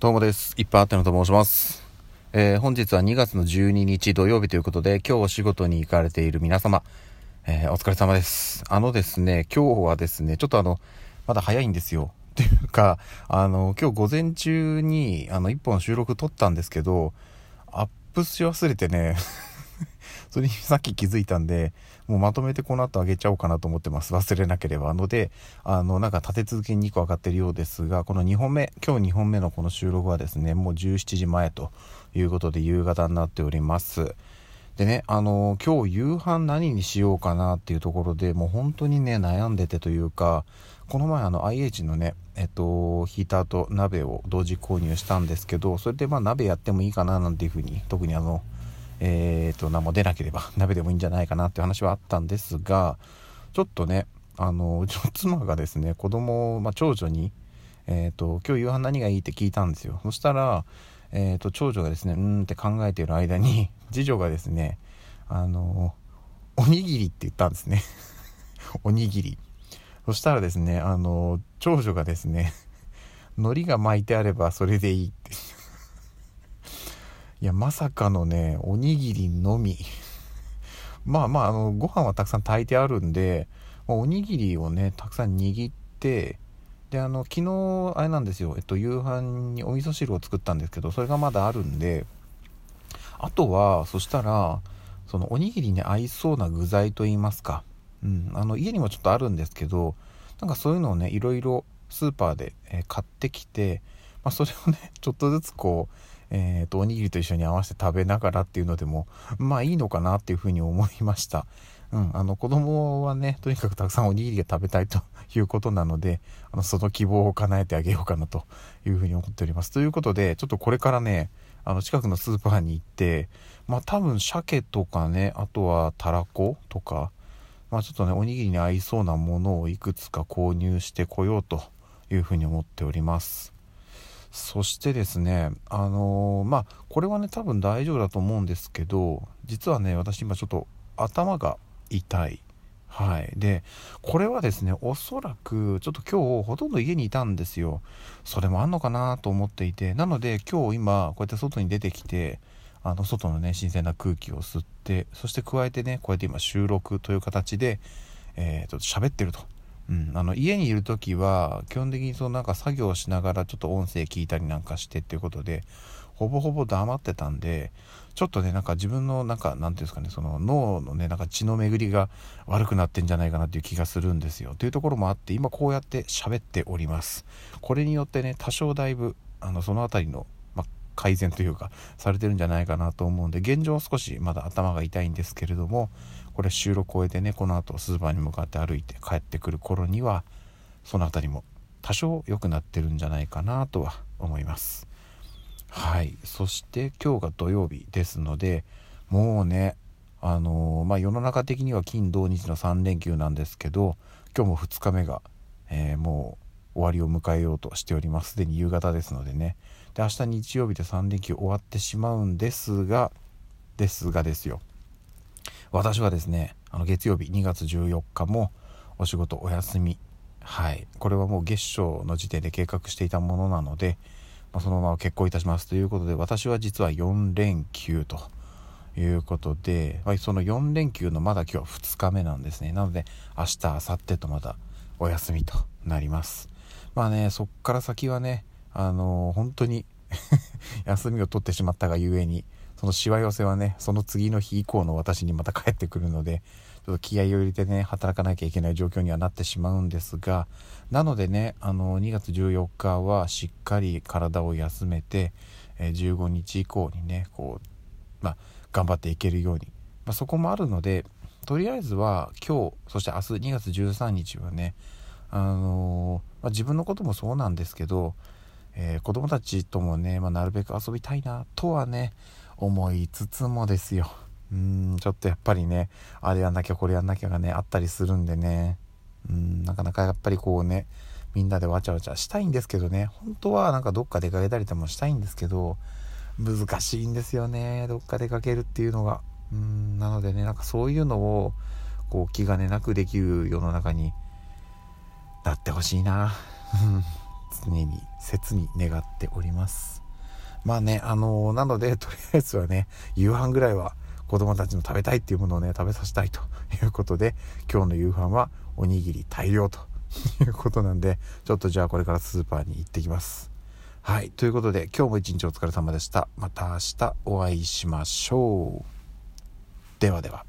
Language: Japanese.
どうもです。いっぱいあってのと申します。えー、本日は2月の12日土曜日ということで、今日お仕事に行かれている皆様、えー、お疲れ様です。あのですね、今日はですね、ちょっとあの、まだ早いんですよ。っていうか、あの、今日午前中に、あの、1本収録撮ったんですけど、アップし忘れてねそれにさっき気づいたんで、もうまとめてこの後あげちゃおうかなと思ってます。忘れなければ。ので、あの、なんか立て続けに2個上がってるようですが、この2本目、今日2本目のこの収録はですね、もう17時前ということで夕方になっております。でね、あの、今日夕飯何にしようかなっていうところでもう本当にね、悩んでてというか、この前あの IH のね、えっと、ヒーターと鍋を同時購入したんですけど、それでまあ鍋やってもいいかななんていうふうに、特にあの、えー、と、何も出なければ 鍋でもいいんじゃないかなっていう話はあったんですが、ちょっとね、あの、うちの妻がですね、子供、まあ、長女に、えっ、ー、と、今日夕飯何がいいって聞いたんですよ。そしたら、えっ、ー、と、長女がですね、うんって考えている間に、次女がですね、あの、おにぎりって言ったんですね。おにぎり。そしたらですね、あの、長女がですね、海苔が巻いてあればそれでいいっていや、まさかのね、おにぎりのみ。まあまあ、あの、ご飯はたくさん炊いてあるんで、おにぎりをね、たくさん握って、で、あの、昨日、あれなんですよ、えっと、夕飯にお味噌汁を作ったんですけど、それがまだあるんで、あとは、そしたら、そのおにぎりに合いそうな具材といいますか、うん、あの、家にもちょっとあるんですけど、なんかそういうのをね、いろいろスーパーで、え買ってきて、まあ、それをね、ちょっとずつこう、えーと、おにぎりと一緒に合わせて食べながらっていうのでもまあいいのかなっていうふうに思いました。うん、あの子供はねとにかくたくさんおにぎりが食べたいということなのであのその希望を叶えてあげようかなというふうに思っております。ということでちょっとこれからねあの近くのスーパーに行ってまあ多分鮭とかねあとはたらことかまあちょっとねおにぎりに合いそうなものをいくつか購入してこようというふうに思っております。そしてですねあのー、まあこれはね多分大丈夫だと思うんですけど実はね私今ちょっと頭が痛いはい。で、これはですね、おそらく、ちょっと今日ほとんど家にいたんですよ。それもあんのかなと思っていて、なので今日今、こうやって外に出てきて、あの、外のね、新鮮な空気を吸って、そして加えてね、こうやって今収録という形で、えー、と、喋ってるとうん、あの家にいる時は基本的にそのなんか作業しながらちょっと音声聞いたりなんかしてっていうことでほぼほぼ黙ってたんでちょっとねなんか自分のなんかなんていうんですかねその脳のねなんか血の巡りが悪くなってんじゃないかなっていう気がするんですよ。というところもあって今こうやって喋っております。これによってね多少だいぶあのその辺りの改善というかされてるんじゃないかなと思うんで現状少しまだ頭が痛いんですけれどもこれ収録を終えてねこの後スーパーに向かって歩いて帰ってくる頃にはその辺りも多少良くなってるんじゃないかなとは思います。はい。そして今日が土曜日ですのでもうねあのー、まあ世の中的には金土日の3連休なんですけど今日も2日目が、えー、もう終わりを迎えようとしております。すでに夕方ですのでね。で明日日曜日で3連休終わってしまうんですがですがですよ。私はですねあの月曜日2月14日もお仕事お休み。はい。これはもう月初の時点で計画していたものなので、まあ、そのまま結婚いたします。ということで私は実は4連休ということで、まあ、その4連休のまだ今日は2日目なんですね。なので明日明後日とまたお休みとなります。まあねそっから先はねあの、本当に 休みを取ってしまったがゆえに、そのしわ寄せはね、その次の日以降の私にまた帰ってくるので、ちょっと気合を入れてね、働かなきゃいけない状況にはなってしまうんですが、なのでね、あの、2月14日はしっかり体を休めて、え15日以降にね、こう、まあ、頑張っていけるように、まあ、そこもあるので、とりあえずは今日、そして明日2月13日はね、あのー、まあ、自分のこともそうなんですけど、えー、子供たちともね、まあ、なるべく遊びたいなとはね思いつつもですよ。うんちょっとやっぱりねあれやんなきゃこれやんなきゃがねあったりするんでね。うんなかなかやっぱりこうねみんなでわちゃわちゃしたいんですけどね。本当はなんかどっか出かけたりでもしたいんですけど難しいんですよねどっか出かけるっていうのが。うんなのでねなんかそういうのをこう気兼ねなくできる世の中になってほしいな。常に切に願っております。まあねあのー、なので とりあえずはね夕飯ぐらいは子供たちの食べたいっていうものをね食べさせたいということで今日の夕飯はおにぎり大量と いうことなんでちょっとじゃあこれからスーパーに行ってきます。はいということで今日も一日お疲れ様でした。また明日お会いしましょう。ではでは。